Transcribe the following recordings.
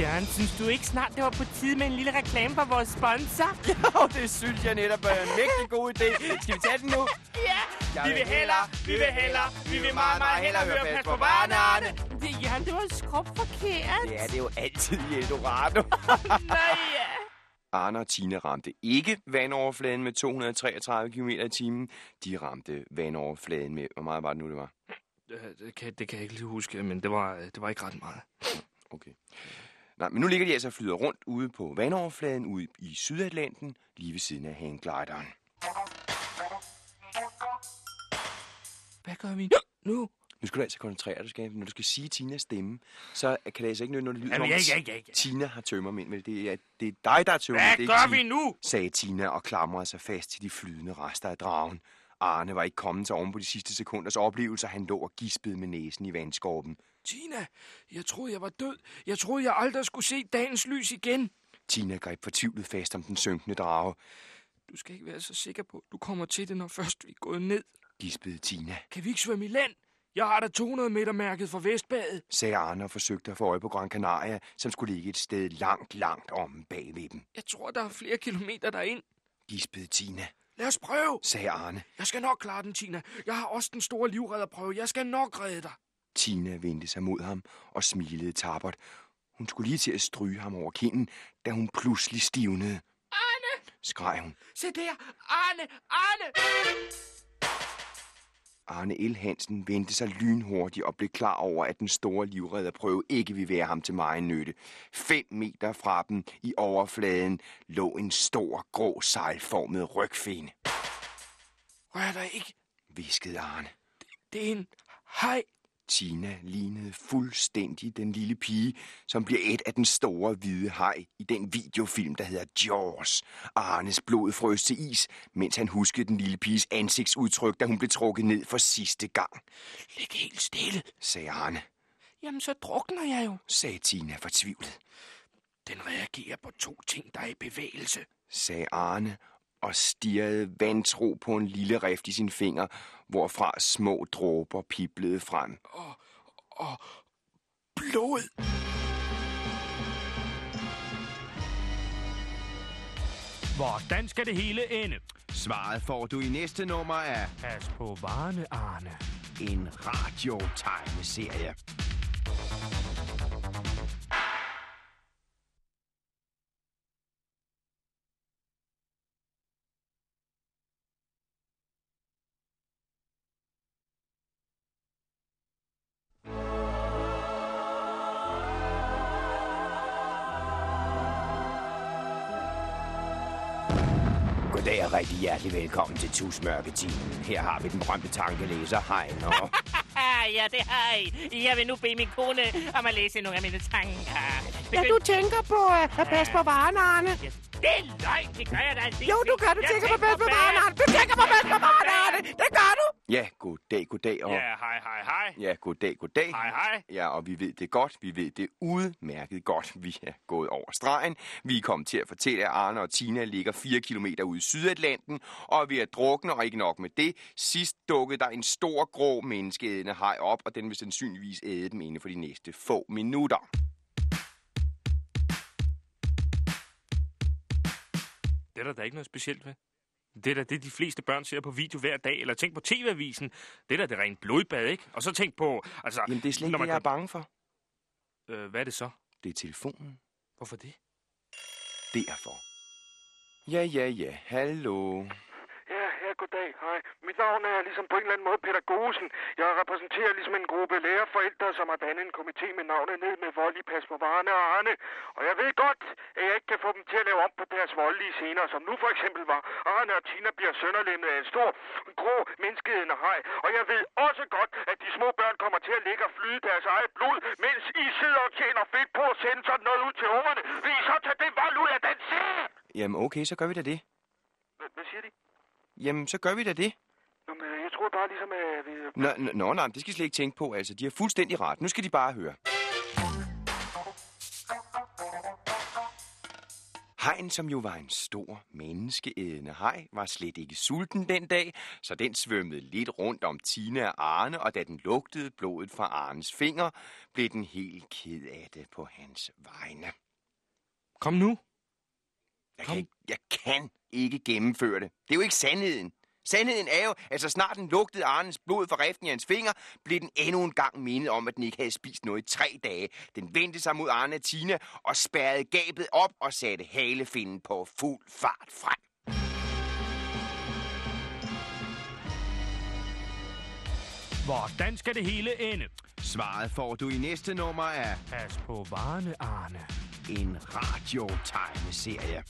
Jørgen, synes du ikke snart, det var på tide med en lille reklame for vores sponsor? Jo, det synes jeg netop er en mægtig god idé. Skal vi tage den nu? Ja! Vi vil hellere, vi vil hellere, vi vil meget, meget hellere høre Pas på Varne, Arne. Det, Jørgen, det var skrub forkert. Det er det jo altid i Eldorado. Nej, ja. Arne og Tina ramte ikke vandoverfladen med 233 km i timen. De ramte vandoverfladen med, hvor meget var det nu, det var? Øh, Det kan, det kan jeg ikke lige huske, men det var, det var ikke ret meget. Okay. Nej, men nu ligger de altså og flyder rundt ude på vandoverfladen ude i Sydatlanten, lige ved siden af hangglideren. Hvad gør vi nu? Nu skal du altså koncentrere dig, skal, når du skal sige Tinas stemme, så kan det altså ikke nytte, når det lyder Jamen, om, ja, ja, ja. Tina har tømmermænd. Vel? Det er, det er dig, der er tømmermænd. det Hvad gør vi nu? sagde Tina og klamrede sig fast til de flydende rester af dragen. Arne var ikke kommet til oven på de sidste sekunders oplevelser. Han lå og gispede med næsen i vandskorpen. Tina, jeg troede, jeg var død. Jeg troede, jeg aldrig skulle se dagens lys igen. Tina greb fortvivlet fast om den synkende drage. Du skal ikke være så sikker på, at du kommer til det, når først vi er gået ned. Gispede Tina, Kan vi ikke svømme i land? Jeg har da 200 meter mærket fra Vestbadet. sagde Arne og forsøgte at få øje på Gran Canaria, som skulle ligge et sted langt, langt om bagved dem. Jeg tror, der er flere kilometer derind. Gispede Tina, Lad os prøve. sagde Arne. Jeg skal nok klare den, Tina. Jeg har også den store livredderprøve. Jeg skal nok redde dig. Tina vendte sig mod ham og smilede tabert. Hun skulle lige til at stryge ham over kinden, da hun pludselig stivnede. Arne! Skreg hun. Se der! Arne! Arne! Arne L. Hansen vendte sig lynhurtigt og blev klar over, at den store livredderprøve ikke ville være ham til meget nytte. Fem meter fra dem i overfladen lå en stor, grå, sejlformet rygfinde, Rør dig ikke. viskede Arne. Det er en hej. Tina lignede fuldstændig den lille pige, som bliver et af den store hvide haj i den videofilm, der hedder Jaws. Arnes blod frøs til is, mens han huskede den lille piges ansigtsudtryk, da hun blev trukket ned for sidste gang, Læg helt stille. sagde Arne. Jamen, så drukner jeg jo. Sagde Tina fortvivlet, Den reagerer på to ting, der er i bevægelse. sagde Arne og stirrede vantro på en lille rift i sin finger, hvorfra små dråber piblede frem. Og blod. Hvordan skal det hele ende? Svaret får du i næste nummer af Pas på Varne, Arne. en radiotegneserie. Velkommen til Tusmørketimen. Her har vi den berømte tankelæser, Hein og... Ja, det har I. Jeg vil nu bede min kone om at læse nogle af mine tanker. Ja, du tænker på uh, at passe på varen, Arne. Ja, det er løgn, det gør jeg da aldrig. Jo, du gør. Du tænker på passe på varen, Arne. Du tænker på passe på varen, Arne. Det gør du. Ja, goddag, goddag og... Ja, hej, hej, hej. Ja, goddag, goddag. Hej, hej. Ja, og vi ved det godt. Vi ved det udmærket godt. Vi er gået over stregen. Vi er kommet til at fortælle, at Arne og Tina ligger 4 km ude i Sydatlanten, og vi er drukne, og ikke nok med det. Sidst dukkede der en stor, grå menneskeædende haj op, og den vil sandsynligvis æde dem inden for de næste få minutter. Det er der da ikke noget specielt ved. Det er da det, de fleste børn ser på video hver dag, eller tænk på TV-avisen. Det er da det rent blodbad, ikke? Og så tænk på, altså... Jamen, det er slet ikke det, man jeg er bange for. Øh, hvad er det så? Det er telefonen. Hvorfor det? Derfor. Ja, ja, ja. Hallo. Goddag. Hej. Mit navn er ligesom på en eller anden måde Peter Gosen. Jeg repræsenterer ligesom en gruppe lærerforældre, som har dannet en komité med navnet ned med vold i pas på varerne og Arne. Og jeg ved godt, at jeg ikke kan få dem til at lave om på deres voldelige scener, som nu for eksempel var. Arne og Tina bliver sønderlemmet af en stor, grå, menneskeædende hej. Og jeg ved også godt, at de små børn kommer til at ligge og flyde deres eget blod, mens I sidder og tjener fedt på at sende sådan noget ud til ungerne. Vil I så tage det vold ud af den scene? Jamen, okay, så gør vi da det. Hvad, hvad siger de? Jamen, så gør vi da det. Nå, men jeg tror bare ligesom, at vi... Nå, nå, nå, nej, det skal I slet ikke tænke på. Altså, de har fuldstændig ret. Nu skal de bare høre. Hajen, som jo var en stor menneskeædende haj, var slet ikke sulten den dag, så den svømmede lidt rundt om Tina og Arne, og da den lugtede blodet fra Arnes finger, blev den helt ked af det på hans vegne. Kom nu. Jeg Kom. kan, ikke, jeg kan ikke gennemføre det. Det er jo ikke sandheden. Sandheden er jo, at så snart den lugtede Arnes blod fra riften i hans finger, blev den endnu en gang mindet om, at den ikke havde spist noget i tre dage. Den vendte sig mod Arne og Tina og spærrede gabet op og satte halefinden på fuld fart frem. Hvordan skal det hele ende? Svaret får du i næste nummer af Pas på varene, Arne en radiotegneserie.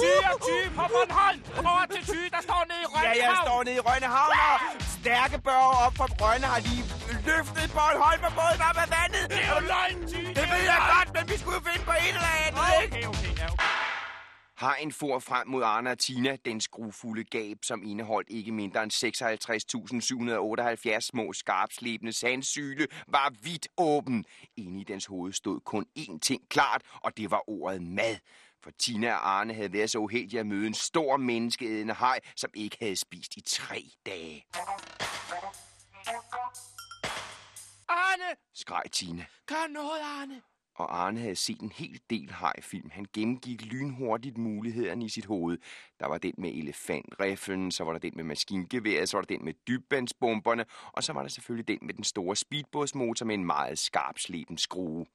Thy og Thy på Bornholm. Over til Thy, der står nede i Ja, Rønne jeg står nede i Rønnehavn, og stærke børger op fra Rønne har lige løftet Bornholm og båden op af vandet. Det er jo løgn, Thy. Det ved jeg godt, men vi skulle jo finde på et eller andet, ikke? Okay, okay, ja, okay. Hajen for frem mod Arne og Tina, den skruefulde gab, som indeholdt ikke mindre end 56.778 små skarpslebende sandsyle, var vidt åben. Inde i dens hoved stod kun én ting klart, og det var ordet mad. For Tina og Arne havde været så uheldige at møde en stor menneskeædende haj, som ikke havde spist i tre dage. Arne, Skreg Tina. gør noget, Arne. og Arne havde set en hel del hajfilm. Han gennemgik lynhurtigt mulighederne i sit hoved. Der var den med elefantriflen, så var der den med maskingeværet, så var der den med dybvandsbomberne, og så var der selvfølgelig den med den store speedbådsmotor med en meget skarp sleben skrue.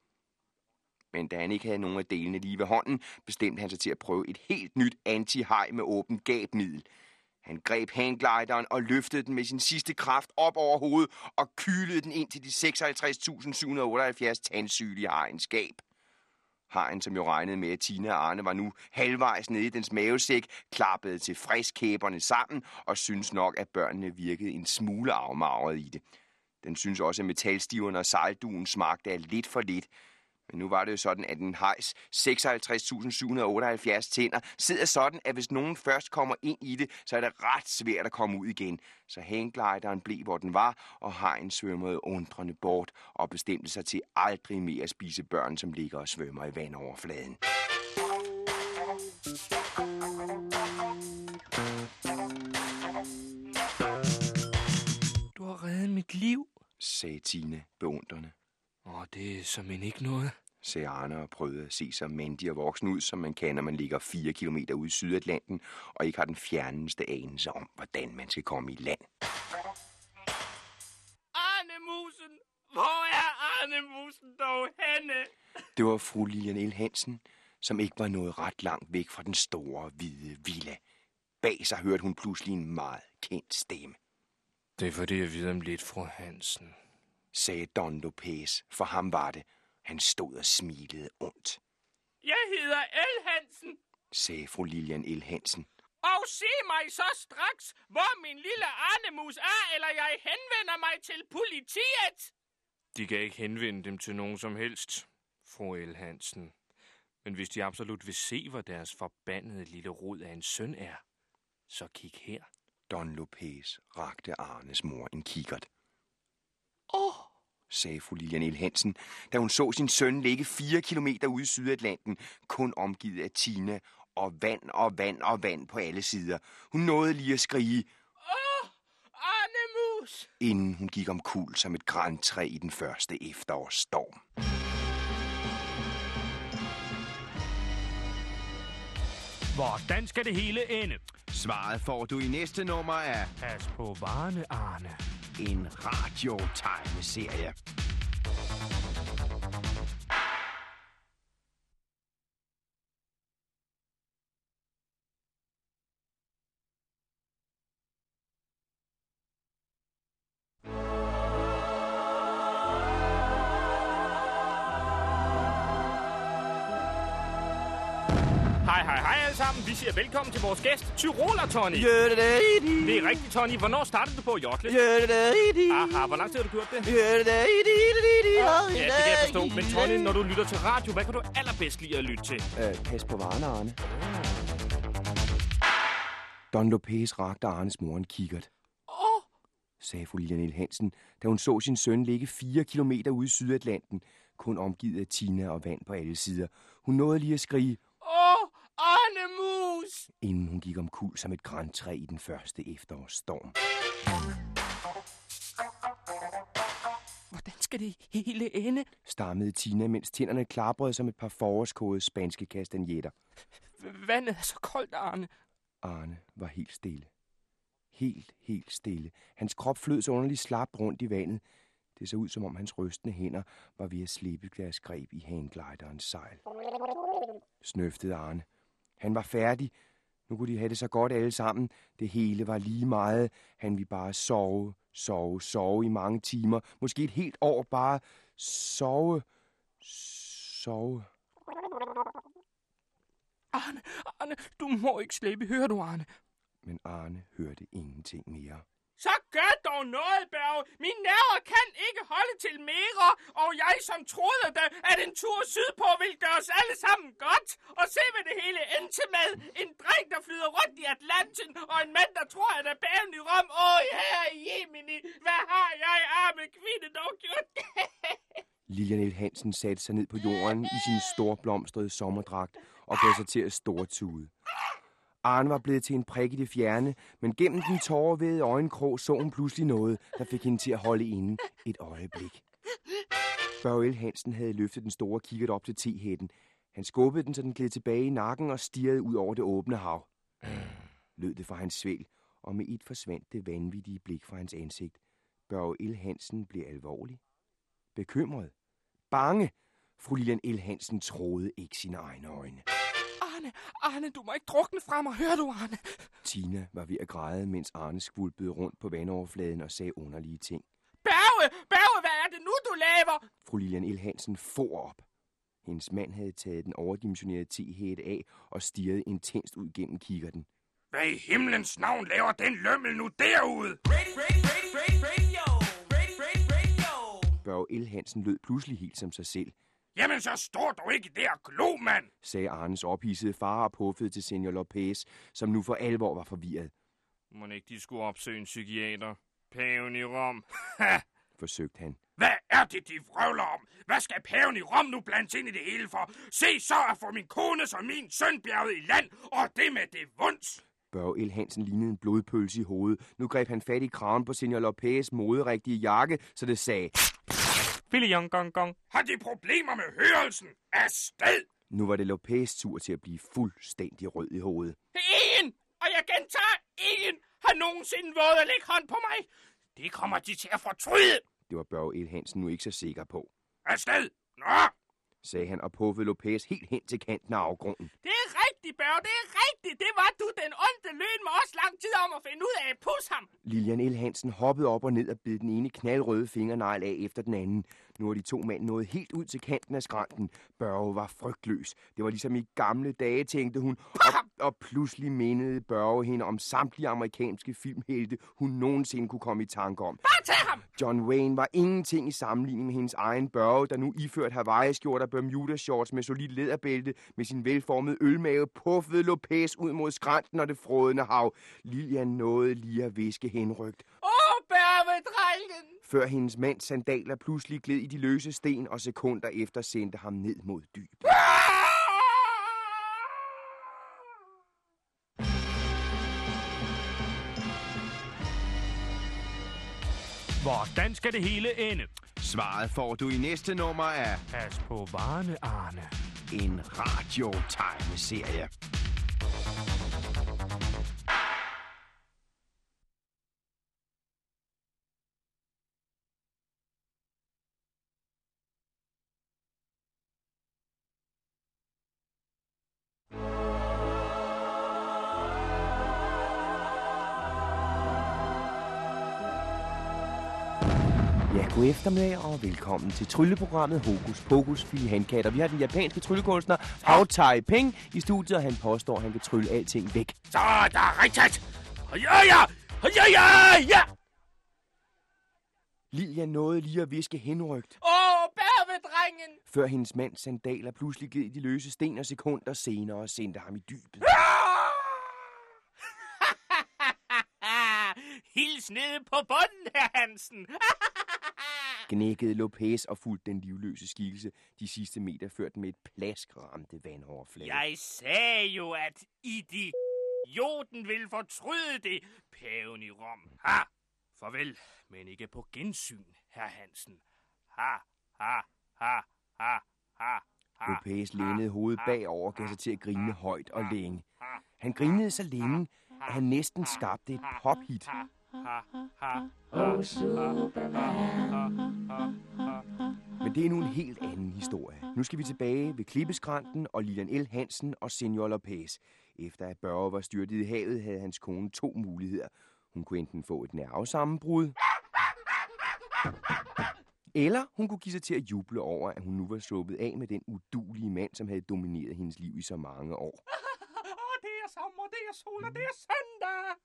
Men da han ikke havde nogen af delene lige ved hånden, bestemte han sig til at prøve et helt nyt anti-haj med åben gabmiddel. Han greb hangglideren og løftede den med sin sidste kraft op over hovedet og kylede den ind til de 56.778 tandsyge i hajens gab. Hajen, som jo regnede med, at Tina og Arne var nu halvvejs nede i dens mavesæk, klappede til friskæberne sammen og synes nok, at børnene virkede en smule afmagret i det. Den synes også, at metalstiverne og sejlduen smagte af lidt for lidt. Men nu var det jo sådan, at en hejs 56.778 tænder sidder sådan, at hvis nogen først kommer ind i det, så er det ret svært at komme ud igen. Så hangglideren blev, hvor den var, og hajen svømmede undrende bort og bestemte sig til aldrig mere at spise børn, som ligger og svømmer i vandoverfladen. Du har reddet mit liv. sagde Tine beundrende. Åh, det er som en ikke noget. sagde Arne og prøvede at se så mandig og voksen ud, som man kan, når man ligger 4 km ude i Sydatlanten og ikke har den fjerneste anelse om, hvordan man skal komme i land. Arne Musen, hvor er Arne Musen dog henne? Det var fru Lilian El Hansen, som ikke var nået ret langt væk fra den store, hvide villa. Bag sig hørte hun pludselig en meget kendt stemme, Det er fordi, jeg ved om lidt, fru Hansen. Sagde Don Lopez, for ham var det. Han stod og smilede ondt, Jeg hedder El Hansen, sagde fru Lilian El Hansen. og se mig så straks, hvor min lille Arnemus er, eller jeg henvender mig til politiet. De kan ikke henvende dem til nogen som helst, fru El Hansen. Men hvis de absolut vil se, hvor deres forbandede lille rod af en søn er, så kig her. Don Lopez rakte Arnes mor en kikkert. Åh, oh, sagde fru Lilian El Hansen, da hun så sin søn ligge fire kilometer ude i Sydatlanten, kun omgivet af Tina, og vand og vand og vand på alle sider. Hun nåede lige at skrige, åh, Arnemus. inden hun gik om kul som et græntræ i den første efterårsstorm. Hvordan skal det hele ende? Svaret får du i næste nummer af Pas på varene, Arne en radiotegneserie. Hej, hej, hej alle sammen. Vi siger velkommen til vores gæst, Tyroler Tony. Det er rigtigt, Tony. Hvornår startede du på at jodle? Aha, hvor lang tid har du gjort det? Ja, det kan jeg forstå. Men Tony, når du lytter til radio, hvad kan du allerbedst lide at lytte til? Øh, pas på varerne, Arne. Don Lopez rakte Arnes mor en kikkert. Åh, sagde fru Lilian L. Hansen, da hun så sin søn ligge fire kilometer ude i Sydatlanten, kun omgivet af tina og vand på alle sider. Hun nåede lige at skrige, åh, Arne Mus! inden hun gik omkuld som et græntræ i den første efterårsstorm. Hvordan skal det hele ende? Stammede Tina, mens tænderne klaprede som et par forårskåde spanske kastanjetter. Vandet er så koldt, Arne. Arne var helt stille. Helt, helt stille. Hans krop flød så underligt slap rundt i vandet. Det så ud, som om hans rystende hænder var ved at slippe deres greb i hanggliderens sejl. Snøftede Arne. Han var færdig. Nu kunne de have det så godt alle sammen. Det hele var lige meget. Han ville bare sove, sove, sove i mange timer. Måske et helt år bare sove, sove. Arne, Arne, du må ikke slippe. Hører du, Arne? Men Arne hørte ingenting mere. Så gør dog noget, Børge. Mine nerver kan ikke holde til mere, og jeg som troede da, at en tur sydpå ville gøre os alle sammen godt. Og se, hvad det hele endte med. En dreng, der flyder rundt i Atlanten, og en mand, der tror, at er bagen i Rom. Åh, herre Jemini, hvad har jeg, arme kvinde, dog gjort? Lilian El Hansen satte sig ned på jorden i sin store blomstrede sommerdragt og gav sig til at stortude. Arne var blevet til en prik i det fjerne, men gennem den tårervede øjenkrog så hun pludselig noget, der fik hende til at holde inde et øjeblik. Børge Hansen havde løftet den store kikkert op til tehætten. Han skubbede den, så den gled tilbage i nakken og stirrede ud over det åbne hav. Lød det fra hans svæl, og med et forsvandt det vanvittige blik fra hans ansigt. Børge L. Hansen blev alvorlig. Bekymret. Bange. Fru Lilian L. Hansen troede ikke sine egne øjne. Arne, Arne, du må ikke drukne fra mig. Hører du, Arne? Tina var ved at græde, mens Arne skvulpede rundt på vandoverfladen og sagde underlige ting. Børge, Børge, hvad er det nu, du laver? Fru Lilian L. Hansen for op. Hendes mand havde taget den overdimensionerede tehætte af og stirrede intenst ud gennem kikkerten. Hvad i himlens navn laver den lømmel nu derude? Børge L. Hansen lød pludselig helt som sig selv, Jamen, så står du ikke der, klo, mand! sagde Arnes ophidsede far og puffede til senior Lopez, som nu for alvor var forvirret. Må ikke de skulle opsøge en psykiater? Paven i Rom. Forsøgte han. Hvad er det, de vrøvler om? Hvad skal paven i Rom nu blandes ind i det hele for? Se så at få min kone og min søn bjerget i land, og det med det vunds. Børge L. Hansen lignede en blodpølse i hovedet. Nu greb han fat i kraven på senior Lopez moderigtige jakke, så det sagde... Fille gong gong. Har de problemer med hørelsen? Afsted! Nu var det Lopez tur til at blive fuldstændig rød i hovedet. Ingen, og jeg gentager, ingen har nogensinde våget at lægge hånd på mig. Det kommer de til at fortryde. Det var Børge L. Hansen nu ikke så sikker på, Afsted! Nå! sagde han og puffede Lopez helt hen til kanten af afgrunden. Det er rigtigt, Børge, det er rigtigt. Det var du, den onde løn med os lang tid om at finde ud af. Pus ham. Lilian L. Hansen hoppede op og ned og bed den ene knaldrøde fingernegl af efter den anden. Nu var de to mænd nået helt ud til kanten af skrænten. Børge var frygtløs. Det var ligesom i gamle dage, tænkte hun. Og, og pludselig mindede Børge hende om samtlige amerikanske filmhelte, hun nogensinde kunne komme i tanke om. Bare tag ham. John Wayne var ingenting i sammenligning med hendes egen Børge, der nu iført Hawaii-skjort og Bermuda shorts med solid læderbælte med sin velformede ølmave puffede Lopez ud mod skrænten og det frådende hav. Lilian nåede lige at viske henrygt, oh, Børge, drengen. før hendes mands sandaler pludselig gled i de løse sten og sekunder efter sendte ham ned mod dyb. Hvordan skal det hele ende? Svaret får du i næste nummer af Pas på varene, Arne. en radiotegneserie. Ja, god eftermiddag og velkommen til trylleprogrammet Hokus Pokus Fili Handkat. Og vi har den japanske tryllekunstner Hao Tai Peng i studiet, og han påstår, at han kan trylle alting væk. Så er der rigtigt. Ja, ja, ja, ja, ja. Lilian nåede lige at viske henrygt, Åh, bærvedrengen. før hendes mands sandaler pludselig ged de løse sten og sekunder senere sendte ham i dybet. Hils nede på bunden, herr Hansen. Gnækkede Lopez og fulgte den livløse skikkelse de sidste meter, før den med et plask ramte vandoverfladen. Jeg sagde jo, at idioten vil fortryde det, paven i Rom. Ha! Farvel, men ikke på gensyn, herr Hansen. Ha, ha, ha, ha, ha. Lopez lænede hovedet bagover og gav sig til at grine højt og længe. Han grinede så længe, at han næsten skabte et pophit. Men det er nu en helt anden historie. Nu skal vi tilbage ved klippeskranten og Lilian L. Hansen og Senior Lopez. Efter at Børge var styrtet i havet, havde hans kone to muligheder. Hun kunne enten få et nervesammenbrud, eller hun kunne give sig til at juble over, at hun nu var sluppet af med den udulige mand, som havde domineret hendes liv i så mange år. Åh, det er sommer, det er sol, og det er søndag.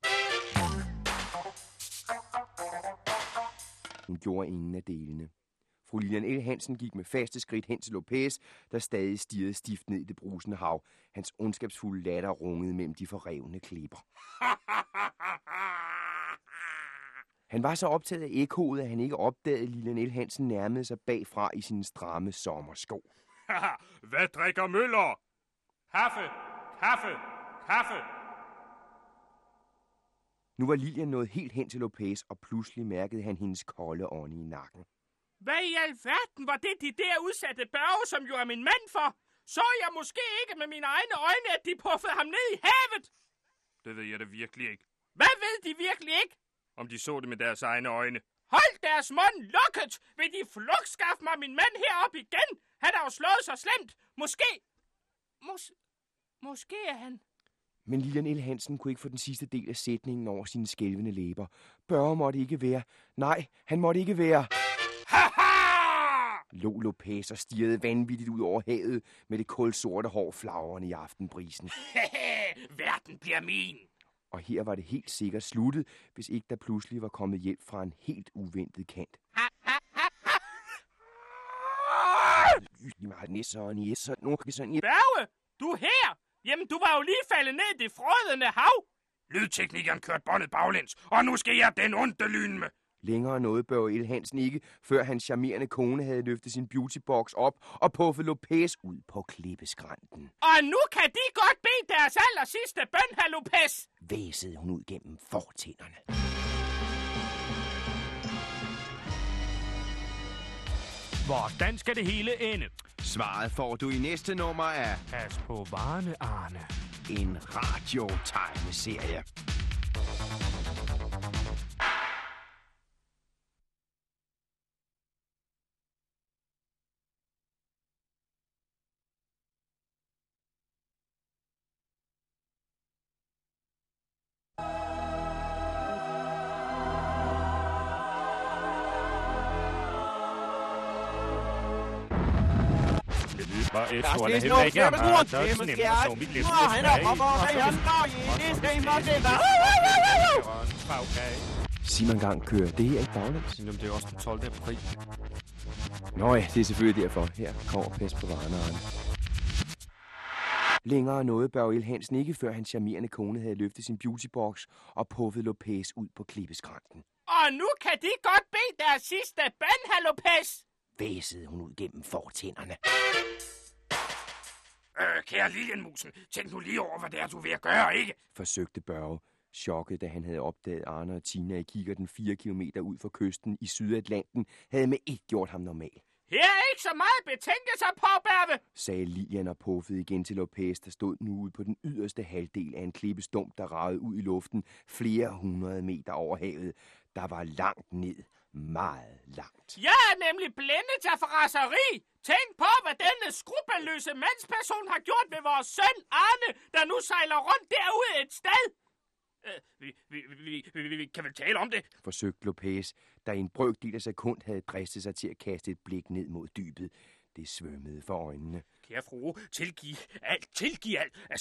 Hun gjorde ingen af delene. Fru Lilian L. Hansen gik med faste skridt hen til Lopez, der stadig stirrede stift ned i det brusende hav. Hans ondskabsfulde latter rungede mellem de forrevne klipper. Han var så optaget af ekkoet, at han ikke opdagede, at Lilian L. Hansen nærmede sig bagfra i sine stramme sommersko. Hvad drikker Møller? Kaffe, kaffe, kaffe. Nu var Lilian nået helt hen til Lopez, og pludselig mærkede han hendes kolde ånde i nakken. Hvad i alverden var det de der udsatte børge, som jo er min mand for? Så jeg måske ikke med mine egne øjne, at de puffede ham ned i havet? Det ved jeg da virkelig ikke. Hvad ved de virkelig ikke? Om de så det med deres egne øjne. Hold deres mund lukket! Vil de flugt skaffe mig min mand herop igen? Han har jo slået sig slemt. Måske... Mås... Måske er han... Men Lilian L. Hansen kunne ikke få den sidste del af sætningen over sine skælvende læber. Børge måtte ikke være. Nej, han måtte ikke være. Lå Lopez og stirrede vanvittigt ud over havet med det kulsorte hår flagrende i aftenbrisen. Verden bliver min. Og her var det helt sikkert sluttet, hvis ikke der pludselig var kommet hjælp fra en helt uventet kant. Børge, du er her! Jamen, du var jo lige faldet ned i det frødende hav. Lydteknikeren kørte båndet baglæns, og nu skal jeg den onde lyn med. Længere nåede Børge El Hansen ikke, før hans charmerende kone havde løftet sin beautybox op og puffet Lopez ud på klippeskrænten. Og nu kan de godt bede deres aller sidste bøn, herr Lopez. Væsede hun ud gennem fortænderne. Hvordan skal det hele ende? Svaret får du i næste nummer af Pas på varne, Arne. en radiotegneserie. Var et stort af himlen ikke? Der er sådan en person, vi bliver Sig mig engang, kører det her ikke baglæns? Jamen, det er også den 12. april. Nå ja, det er selvfølgelig derfor. Her kommer pes på varerne, Arne. Længere nåede Børge Hansen ikke, før hans charmerende kone havde løftet sin beautybox og puffet Lopez ud på klippeskranten. Og nu kan de godt bede deres sidste bøn, herr Lopez. Væsede hun ud gennem fortænderne. Øh, kære Lilienmusen, tænk nu lige over, hvad det er, du er ved at gøre, ikke? forsøgte Børge, chokket, da han havde opdaget Arne og Tina i kikkerten 4 kilometer ud for kysten i Sydatlanten, havde med et gjort ham normal, Her er ikke så meget betænke sig på, Berve. sagde Lilian og puffede igen til Lopez, der stod nu ude på den yderste halvdel af en klippestump, der ragede ud i luften flere hundrede meter over havet. Der var langt ned, meget langt. Jeg er nemlig blændet af raseri. Tænk på, hvad denne skrupelløse mandsperson har gjort ved vores søn Arne, der nu sejler rundt derude et sted. Øh, vi, vi, vi, vi, vi, kan vel tale om det. forsøgte Lopez, der i en brøkdel af sekund havde dristet sig til at kaste et blik ned mod dybet. Det svømmede for øjnene. Kære frue, tilgiv alt, tilgiv alt. Er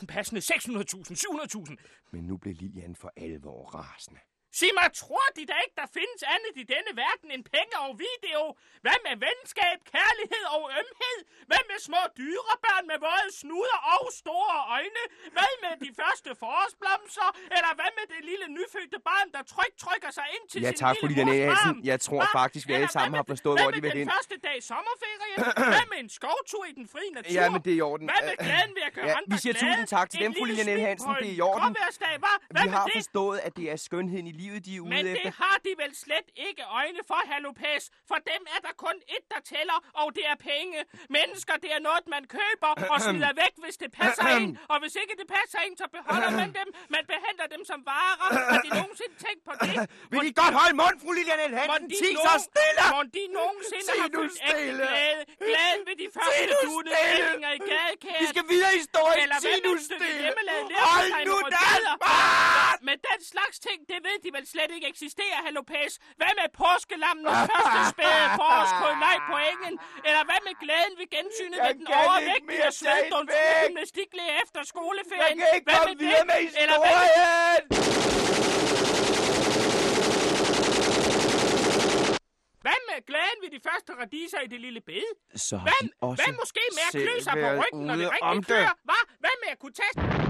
600.000 passende 600.000, 700.000? Men nu blev Lilian for alvor rasende. Sig mig, tror de da ikke, der findes andet i denne verden end penge og video? Hvad med venskab, kærlighed og ømhed? Hvad med små dyrebørn med våde snuder og store øjne? Hvad med de første forårsblomster? Eller hvad med det lille nyfødte barn, der tryk trykker sig ind til Ja, sin tak lille for Lilian mors Hansen. arm? Jeg tror Hva? faktisk, vi alle hvad sammen med har den- forstået, hvad hvor de med vil den hen. første dag i sommerferien? hvad med en skovtur i den frie natur? Ja, men det er i orden. Hvad med glæden ved at gøre Ja, andre vi siger glade? tusind tak til En dem, fru lille Lilian L. smil Hansen. Det er i orden. Hvad Vi med har forstået, at det er skønheden i livet, de er ude Men efter. det har de vel slet ikke øjne for, Lopez. For dem er der kun ét, der tæller, og det er penge. Mennesker, det er noget, man køber og smider væk, hvis det passer en. Og hvis ikke det passer en, så beholder man dem. Man behandler dem som varer. Har de nogensinde tænkt på det? Vil I godt holde mund, fru Lilian L. Hansen? De, Ti så nogen- stille! mon de nogensinde har følt ægte glæde. Glæden ved de første stille! vendinger i gadekæret. Vi skal videre i historien. Eller hvad nu et stille! Hold nu rødbeder? Ah! Men den slags ting, det ved de vel slet ikke eksisterer, herr Lopez. Hvad med påskelammenes første spæde forårskrød nej på engen? Eller hvad med glæden ved gensynet Jeg med den overvægtige væk. gymnastiklæge efter Jeg skoleferien? kan ikke Hvad komme med videre det? med Eller hvad med historien! Hvad med glæden ved de første radiser i det lille bed? Så har Hvad, de også hvad måske med at klø sig på ryggen, når det rigtig klør? Hvad? Hvad med at kunne tage...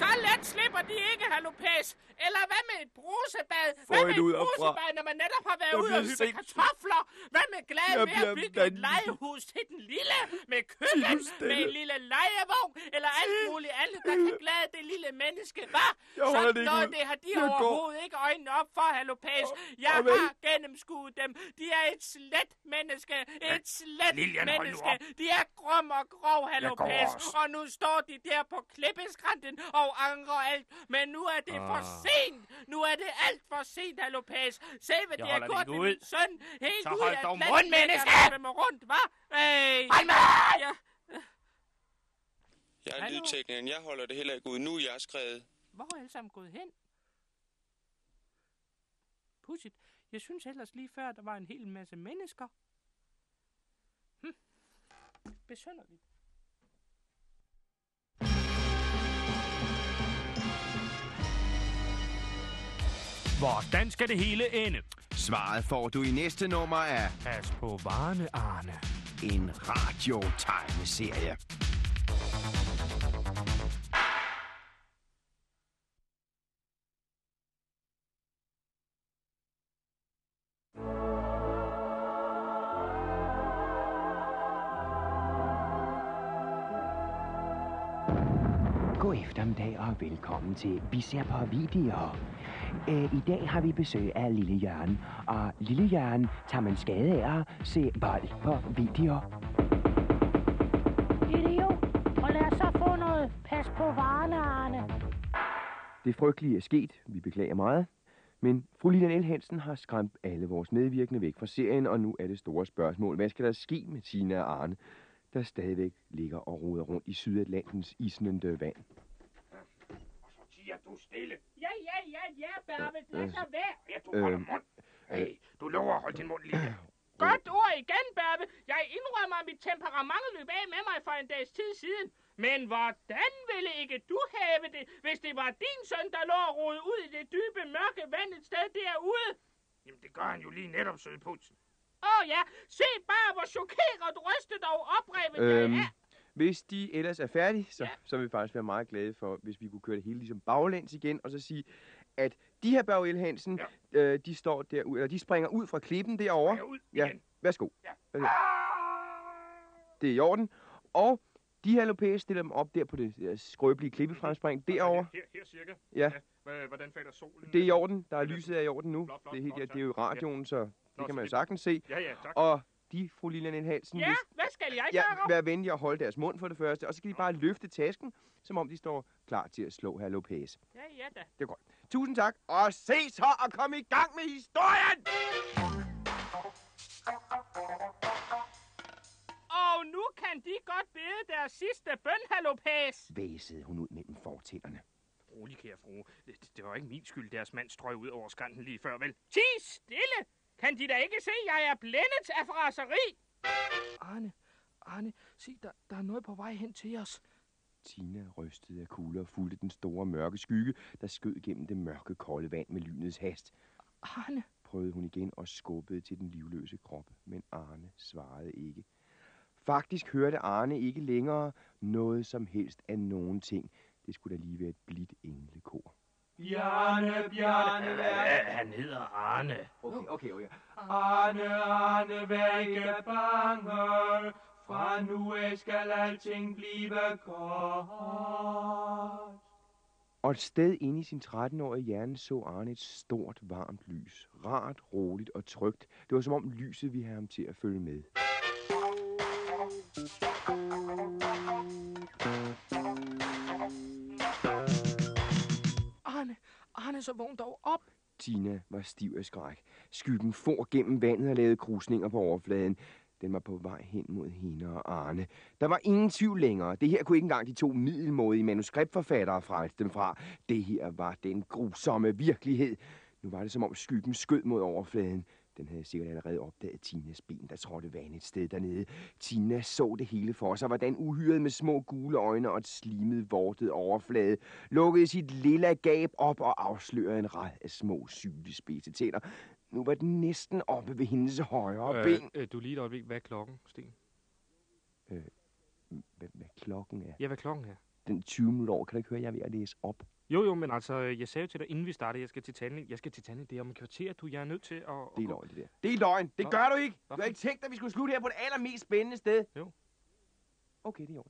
Så let slipper de ikke, Hallo Lopez. Eller hvad med et brusebad? Hvad Få med et brusebad, når man netop har været ude og hyppe kartofler? Hvad med Jeg ved at bygge et legehus til den lille? Med køkken? Med en lille legevogn? Eller alt muligt andet, der kan glæde det lille menneske? Hvad? Sådan noget, det har de Jeg går. overhovedet ikke øjnene op for, herr Lopez. Jeg har gennemskuet dem. De er et slet menneske. Et slet Lilian, menneske. De er grum og grov, herr går Lopez. Og nu står de der på klippeskrænten og angrer alt. Men nu er det for sent. Nu er det alt for sent, Lopez. Se, hvad Jeg de har gjort det med ikke min søn. Helt Så hold dog mund, menneske! der svømmer rundt, hva? Hey. Hold med! Ja. Jeg er Hallo? lydteknikeren. Jeg holder det heller ikke ud. Nu er jeg skrevet. Hvor er alle sammen gået hen? Pudsigt. Jeg synes ellers lige før, der var en hel masse mennesker. Hm. Besønderligt. Hvordan skal det hele ende? Svaret får du i næste nummer af Pas på varene, Arne. en radiotegneserie. Og velkommen til Vi ser på videoer. Øh, I dag har vi besøg af Lille Jørgen, og Lille Jørgen tager man skade af at se vold på video. Idiot. Og lad os så få noget pas på varerne, Arne. Det frygtelige er sket. Vi beklager meget. Men fru Lilian L. Hansen har skræmt alle vores medvirkende væk fra serien, og nu er det store spørgsmål. Hvad skal der ske med Tina og Arne, der stadigvæk ligger og roder rundt i Sydatlantens isnende vand? Siger du stille? Ja, ja, ja, ja, Berve. Lad Øh, så være. Ja, du holder Øhm, mund. Hey, du lover at holde din mund lige. Godt ord igen, Berve. Jeg indrømmer, at mit temperament løb af med mig for en dags tid siden. Men hvordan ville ikke du have det, hvis det var din søn, der lå og rode ud i det dybe, mørke vand et sted derude? Jamen, det gør han jo lige netop, sødputsen. Åh oh, ja, se bare, hvor chokeret, rystet og oprevet Øhm, jeg er. Hvis de ellers er færdige, så, Ja. så vil vi faktisk være meget glade for, hvis vi kunne køre det hele ligesom baglæns igen, og så sige, at de her Børge L. Hansen, ja. øh, de står derude, eller de springer ud fra klippen derovre. Ja, ud Ja, værsgo. Ja. Værsgo. Det er i orden. Og de her Lopez stiller dem op der på det der skrøbelige klippefremspring derovre. Her, her cirka. Ja. Hva- Hvordan falder solen? Det er i orden. Der er lyset er i orden nu. Flot, flot, Det er, helt, flot, ja, det er jo radioen, så det så kan man jo sagtens se. Ja, ja, tak. Og de, fru Lilian. Hansen, Ja, hvis- hvad skal jeg ja, gøre? vær venlig at holde deres mund for det første, og så skal de bare løfte tasken, som om de står klar til at slå herr Lopez. Ja, ja da. Det er godt. Tusind tak, og se så og kom i gang med historien! Og nu kan de godt bede deres sidste bøn, herr Lopez. Væsede hun ud mellem fortænderne. Rolig, kære frue. Det, det var ikke min skyld, deres mand strøg ud over skrænten lige før, vel? Ti stille! Kan de da ikke se, jeg er blændet af fraseri? Arne, Arne, se, der, der er noget på vej hen til os. Tina rystede af kugler og fulgte den store mørke skygge, der skød gennem det mørke, kolde vand med lynets hast. Arne, prøvede hun igen og skubbede til den livløse krop, men Arne svarede ikke. Faktisk hørte Arne ikke længere noget som helst af nogen ting. Det skulle da lige være et blidt englekor. Bjarne, Bjarne, vær... Han hedder Arne. Okay, okay, okay. Arne, Arne, vær ikke bange. Fra nu af skal alting blive godt. Og et sted inde i sin 13-årige hjerne så Arne et stort, varmt lys. Rart, roligt og trygt. Det var som om lyset ville have ham til at følge med. Arne, så vågn dog op. Tina var stiv af skræk. Skyggen for gennem vandet og lavede krusninger på overfladen. Den var på vej hen mod hende og Arne. Der var ingen tvivl længere. Det her kunne ikke engang de to middelmådige manuskriptforfattere frelse dem fra. Det her var den grusomme virkelighed. Nu var det som om skyggen skød mod overfladen. Den havde sikkert allerede opdaget Tinas ben, der trådte vand et sted dernede. Tina så det hele for sig, hvordan uhyret med små gule øjne og et slimet, vortet overflade lukkede sit lille gab op og afslørede en rad af små, sylespidse tænder. Nu var den næsten oppe ved hendes højre øh, ben. Øh, du lige et øjeblik. Hvad er klokken, Sten? Øh, hvad, hvad klokken er? Ja, hvad klokken er? Den 20 minutter over. Kan du ikke høre, jeg er ved at læse op? Jo, jo, men altså, jeg sagde jo til dig, inden vi startede, jeg skal til tandlægen. Jeg skal til tandlægen. Det er om et kvarter, du. Jeg er nødt til at... Det er løgn, det der. Det er løgn. Det Nå. gør du ikke. Du har ikke tænkt, at vi skulle slutte her på det allermest spændende sted. Jo. Okay, det er jo.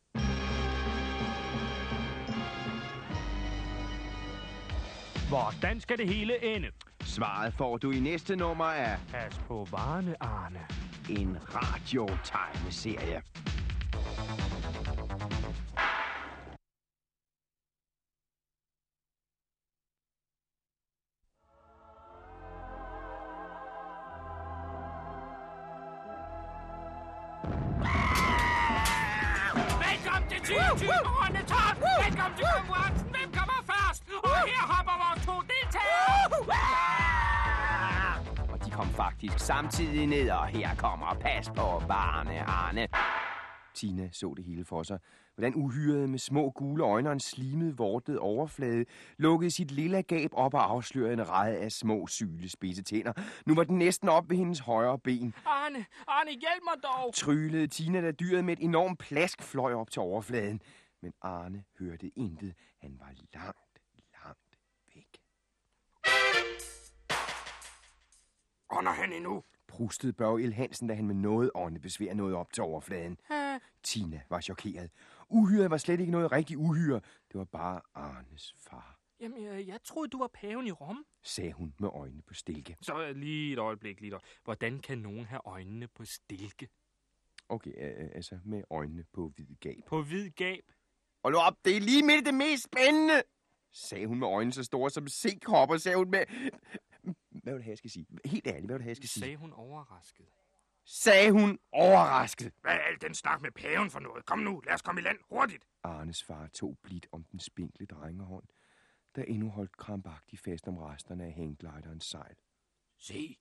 Hvordan skal det hele ende? Svaret får du i næste nummer af... Pas på varene, Arne. En radiotegneserie. Faktisk samtidig ned, og her kommer pas på varerne, Arne. Tina så det hele for sig. Hvordan uhyret med små gule øjne og en slimet, vortet overflade lukkede sit lille gab op og afslørede en ræd af små, syle spidse tænder. Nu var den næsten op ved hendes højre ben. Arne, Arne, hjælp mig dog! Tryllede Tina, da dyret med et enormt plask fløj op til overfladen. Men Arne hørte intet. Han var langt Ånder han endnu? Prustede Børge El Hansen, da han med noget åndebesvær nåede op til overfladen. Uh. Tina var chokeret. Uhyret var slet ikke noget rigtig uhyre. Det var bare Arnes far. Jamen, jeg, jeg troede, du var paven i Rom. Sagde hun med øjnene på stilke. Så lige et øjeblik, lige et øjeblik. Hvordan kan nogen have øjnene på stilke? Okay, altså med øjnene på hvid gab. På hvid gab? Og nu op, det er lige midt i det mest spændende, sagde hun med øjnene så store som sikropper, sagde hun med... Hvad vil du have, jeg skal sige? Helt ærligt, hvad vil du have, jeg skal sige? Sagde hun overrasket? Sagde hun overrasket? Hvad er al den snak med paven for noget? Kom nu, lad os komme i land hurtigt. Arnes far tog blidt om den spinkle drengehånd, der endnu holdt krampagtigt fast om resterne af hænglejderens sejl. Se,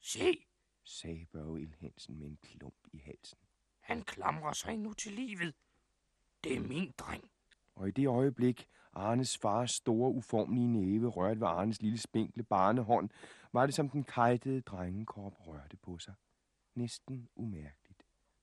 se, sagde Børge Il Hansen med en klump i halsen. Han klamrer sig nu til livet. Det er min dreng. Og i det øjeblik, Arnes fars store, uformelige næve rørte ved Arnes lille spinkle barnehånd, var det som den kajtede drengekrop rørte på sig. Næsten umærkeligt,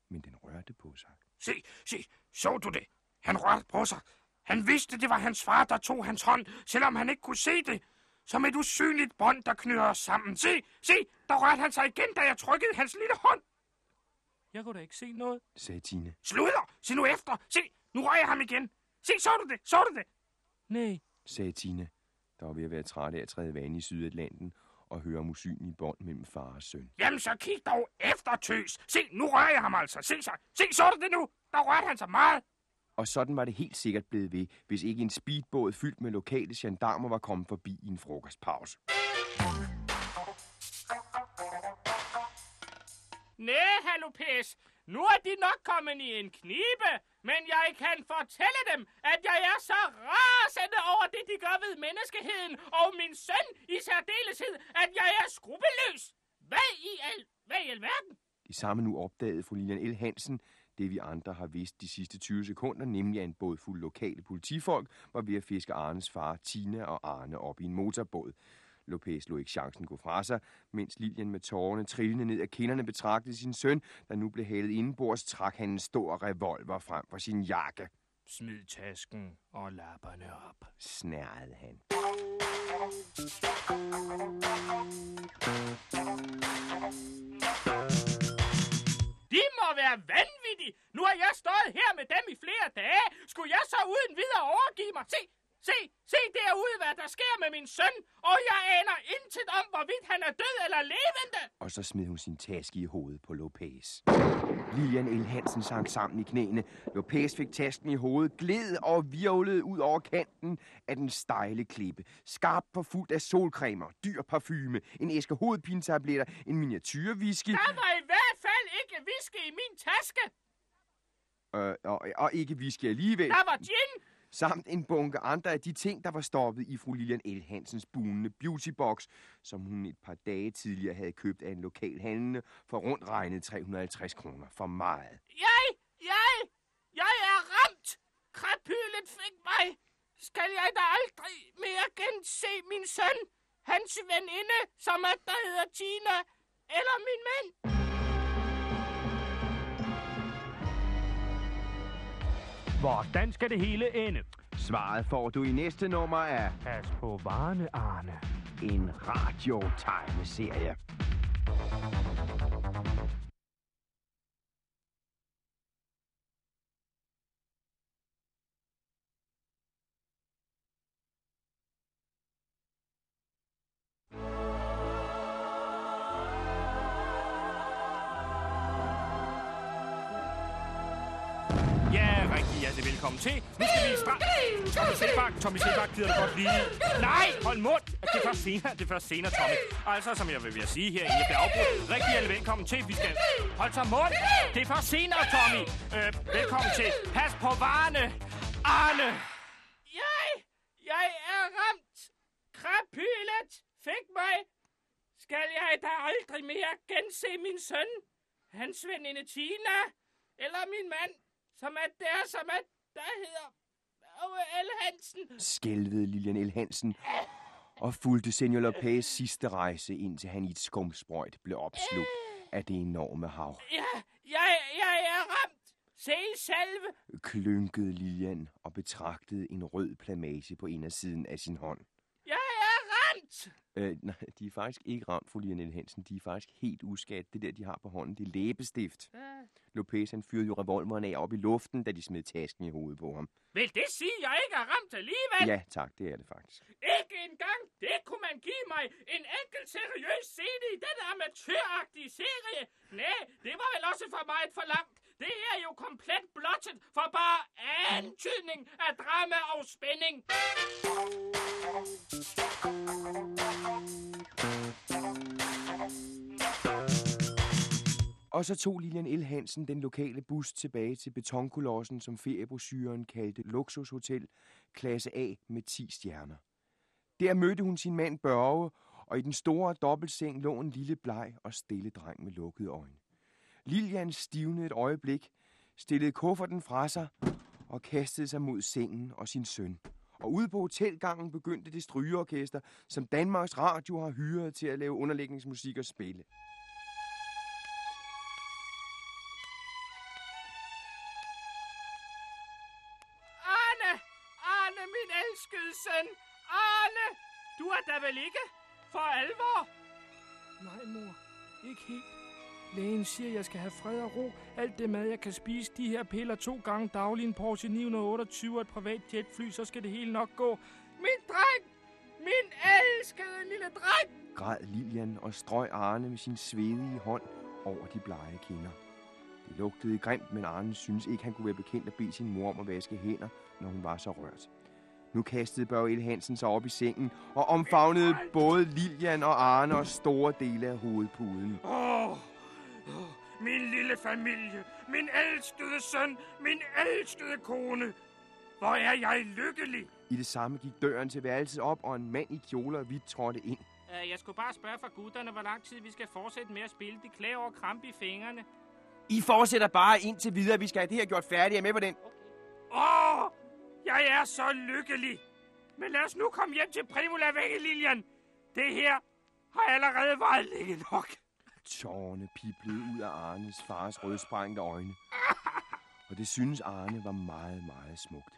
men den rørte på sig. Se, se, så du det? Han rørte på sig. Han vidste, det var hans far, der tog hans hånd, selvom han ikke kunne se det. Som et usynligt bånd, der knytter os sammen. Se, se, der rørte han sig igen, da jeg trykkede hans lille hånd. Jeg kunne da ikke se noget, sagde Tine. Sluder! Se nu efter! Se, nu rører jeg ham igen. Se, så du det? Så du det? Nej, sagde Tine, der var ved at være træt af at træde vand i Sydatlanten og høre om usynlige bånd mellem far og søn. Jamen, så kig dog efter, tøs. Se, nu rører jeg ham altså. Se så. Se, så du det nu? Der rørte han sig meget. Og sådan var det helt sikkert blevet ved, hvis ikke en speedbåd fyldt med lokale gendarmer var kommet forbi i en frokostpause. Nej, hallo pæs. Nu er de nok kommet i en knibe, men jeg kan fortælle dem, at jeg er så rasende over det, de gør ved menneskeheden, og min søn i særdeleshed, at jeg er skrupelløs. Hvad i al, hvad i alverden? I samme nu opdagede fru Lilian L. Hansen, det vi andre har vidst de sidste 20 sekunder, nemlig at en bådfuld lokale politifolk var ved at fiske Arnes far Tina og Arne op i en motorbåd. Lopez lå ikke chancen gå fra sig, mens Lilian med tårerne trillende ned af kinderne betragtede sin søn, der nu blev hælet indenbords, trak han en stor revolver frem fra sin jakke. Smid tasken og lapperne op, snærede han. Så smed hun sin taske i hovedet på Lopez. Lilian L. Hansen sank sammen i knæene. Lopez fik tasken i hovedet, gled og virvlede ud over kanten af den stejle klippe. Skarpt på fuld af solcremer, dyr parfume, en æske hovedpintabletter, en miniatyrwhisky. Der var i hvert fald ikke whisky i min taske. Øh, og, og ikke whisky alligevel. Der var gin, samt en bunke andre af de ting, der var stoppet i fru Lilian L. Hansens bunende beautybox, som hun et par dage tidligere havde købt af en lokal handlende for rundt regnet 350 kroner for meget. Jeg, jeg, jeg er ramt! Krapylet fik mig! Skal jeg da aldrig mere gense min søn, hans veninde, som er der hedder Tina, eller min mand? Hvordan skal det hele ende? Svaret får du i næste nummer af Pas på varne, Arne. En radiotegneserie. Sebak, Tommy Sebak gider det godt lige. Nej, hold mund. Det er først senere, det er først senere, Tommy. Altså, som jeg vil sige her, inden jeg bliver afbrudt. Rigtig hjertelig velkommen til. Vi skal... Hold så mund. Det er først senere, Tommy. Øh, velkommen til. Pas på varerne. Arne. Jeg, jeg er ramt. Krapylet fik mig. Skal jeg da aldrig mere gense min søn? Hans veninde Tina? Eller min mand? som er der, som er, der hedder L. Hansen. Skælvede Lilian L. Hansen og fulgte Senior Lopez sidste rejse, indtil han i et skumsprøjt blev opslugt af det enorme hav. Ja, jeg, jeg er ramt. Se selv. Klynkede Lilian og betragtede en rød plamage på en af siden af sin hånd. Ramt. Øh, nej, de er faktisk ikke ramt, fru Lilian Hansen. De er faktisk helt uskadt. Det der, de har på hånden, det er læbestift. Ja. Lopez, han fyrede jo revolveren af op i luften, da de smed tasken i hovedet på ham. Vil det sige, at jeg ikke er ramt alligevel? Ja, tak, det er det faktisk. Ikke engang det kunne man give mig en enkelt seriøs scene i den amatøragtige serie. Nej, det var vel også for meget for langt. Det er jo komplet blottet for bare antydning af drama og spænding. Og så tog Lilian L. Hansen den lokale bus tilbage til betonkolossen, som feriebrosyren kaldte Luksushotel, klasse A med 10 stjerner. Der mødte hun sin mand Børge, og i den store dobbeltseng lå en lille bleg og stille dreng med lukkede øjne. Lilian stivnede et øjeblik, stillede kufferten fra sig og kastede sig mod sengen og sin søn. Og ude på hotelgangen begyndte det strygeorkester, som Danmarks Radio har hyret til at lave underlægningsmusik og spille. Arne! Arne, min elskede søn! Arne! Du er da vel ikke for alvor? Nej, mor. Ikke helt. Lægen siger, at jeg skal have fred og ro. Alt det mad, jeg kan spise, de her piller to gange daglig, en Porsche 928 og et privat jetfly, så skal det hele nok gå. Min dreng! Min elskede lille dreng! Græd Lilian og strøg Arne med sin svedige hånd over de blege kinder. Det lugtede grimt, men Arne synes ikke, han kunne være bekendt at bede sin mor om at vaske hænder, når hun var så rørt. Nu kastede Børge Hansen sig op i sengen og omfavnede både Lilian og Arne og store dele af hovedpuden. Åh, min lille familie, min elskede søn, min elskede kone. Hvor er jeg lykkelig. I det samme gik døren til værelset op, og en mand i kjoler og hvidt trådte ind. Uh, jeg skulle bare spørge fra gutterne, hvor lang tid vi skal fortsætte med at spille. De klager over krampe i fingrene. I fortsætter bare indtil videre. Vi skal have det her gjort færdigt. Er I med på den? Åh, jeg er så lykkelig. Men lad os nu komme hjem til Primula væk, Lilian. Det her har allerede varet længe nok. Tårne piblede ud af Arnes fars rødsprængte øjne. Og det synes Arne var meget, meget smukt.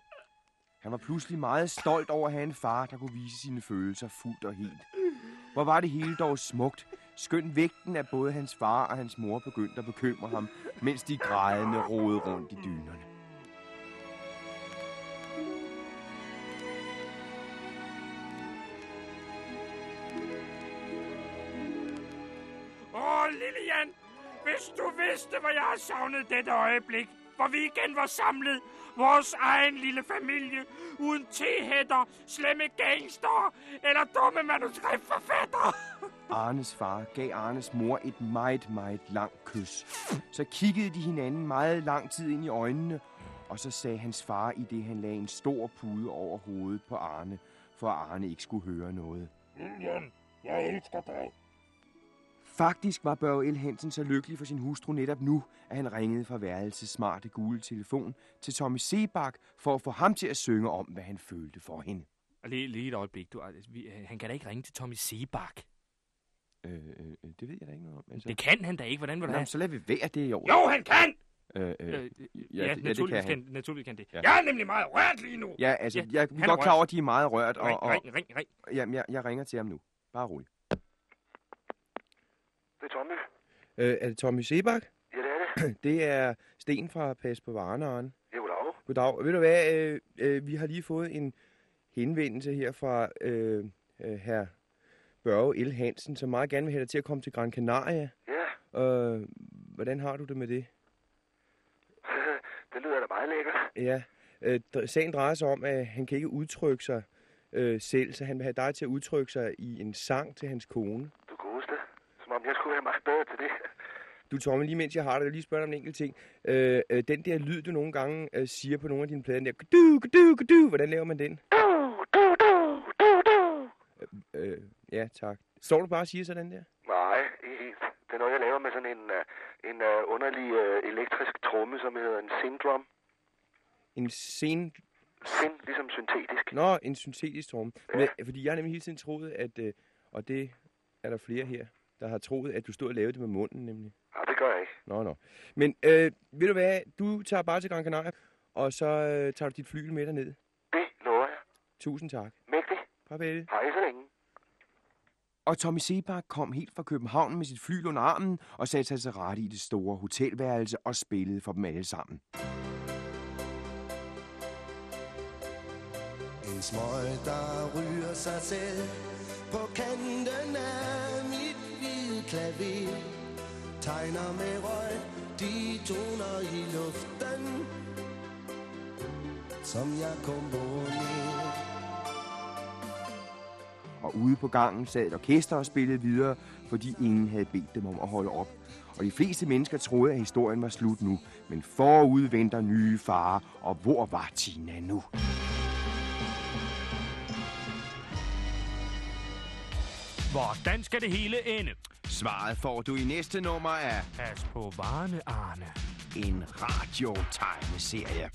Han var pludselig meget stolt over at have en far, der kunne vise sine følelser fuldt og helt. Hvor var det hele dog smukt, skønt vægten af både hans far og hans mor begyndte at bekymre ham, mens de grædende rode rundt i dynerne. Hvor jeg har savnet dette øjeblik, hvor vi igen var samlet, vores egen lille familie, uden tehætter, slemme gangster eller dumme manuskriptforfattere. Arnes far gav Arnes mor et meget, meget langt kys. Så kiggede de hinanden meget lang tid ind i øjnene, og så sagde hans far, i det han lagde en stor pude over hovedet på Arne, for at Arne ikke skulle høre noget. Lilian, jeg elsker dig. Faktisk var Børge L. Hansen så lykkelig for sin hustru netop nu, at han ringede fra værelsets smarte gule telefon til Tommy Sebak for at få ham til at synge om, hvad han følte for hende. Lige, lige et øjeblik, du, altså, vi, øh, han kan da ikke ringe til Tommy Sebak. Øh, øh, det ved jeg da ikke noget om. Altså. Det kan han da ikke. Hvordan vil du Nå, have? så lad vi være det i år. Jo, han kan! Øh, øh, Øh, ja, ja, det- naturligvis, det kan han. kan, naturligvis kan det. Ja. Jeg er nemlig meget rørt lige nu. Ja, altså, Ja, ja, jeg er han er godt klar over, rørt. at de er meget rørt, og, Ring, og ring, ring, ring. jamen, jeg, jeg ringer til ham nu. Bare rolig. Tommy. Øh, er det Tommy Sebak? Ja, det er det. Det er Sten fra Pas på Varne, Arne. Ja, goddag. Goddag. Ved du hvad, øh, øh, vi har lige fået en henvendelse her fra øh, øh, herr Børge L. Hansen, som meget gerne vil have dig til at komme til Gran Canaria. Ja, Øh, hvordan har du det med det? det lyder da meget lækkert. Ja, øh, sagen drejer sig om, at han kan ikke udtrykke sig øh, selv, så han vil have dig til at udtrykke sig i en sang til hans kone. Du om jeg meget bedre til det. Du Tommy, lige mens jeg har dig, jeg lige spørge dig om en enkelt ting. Øh, øh, den der lyd, du nogle gange øh, siger på nogle af dine plader, der du, du, du, hvordan laver man den? Du, du, du, du, du. Øh, ja, tak. Står du bare og siger sådan der? Nej, helt. Det er noget, jeg laver med sådan en, uh, en uh, underlig uh, elektrisk tromme, som hedder en syndrom. En sen... Sind, ligesom syntetisk. Nå, en syntetisk tromme. Men, fordi jeg har nemlig hele tiden troet, at, øh, og det er der flere her, der har troet, at du stod og lavede det med munden, nemlig. Nej, det gør jeg ikke. Nå, nå. Men øh, ved du hvad, du tager bare til Gran Canaria, og så øh, tager du dit fly med derned. Det lover jeg. Tusind tak. Mægtig. Farvel. Hej så længe. Og Tommy Sebak kom helt fra København med sit fly under armen og satte sig til rette i det store hotelværelse og spillede for dem alle sammen. En smøg, der ryger sig selv på kanten klaver. Tegner med røg, de toner i luften, som jeg komponerer. Og ude på gangen sad et orkester og spillede videre, fordi ingen havde bedt dem om at holde op. Og de fleste mennesker troede, at historien var slut nu. Men forud venter nye farer, og hvor var Tina nu? Hvordan skal det hele ende? Svaret får du i næste nummer af Pas på varene, Arne. en radiotegneserie.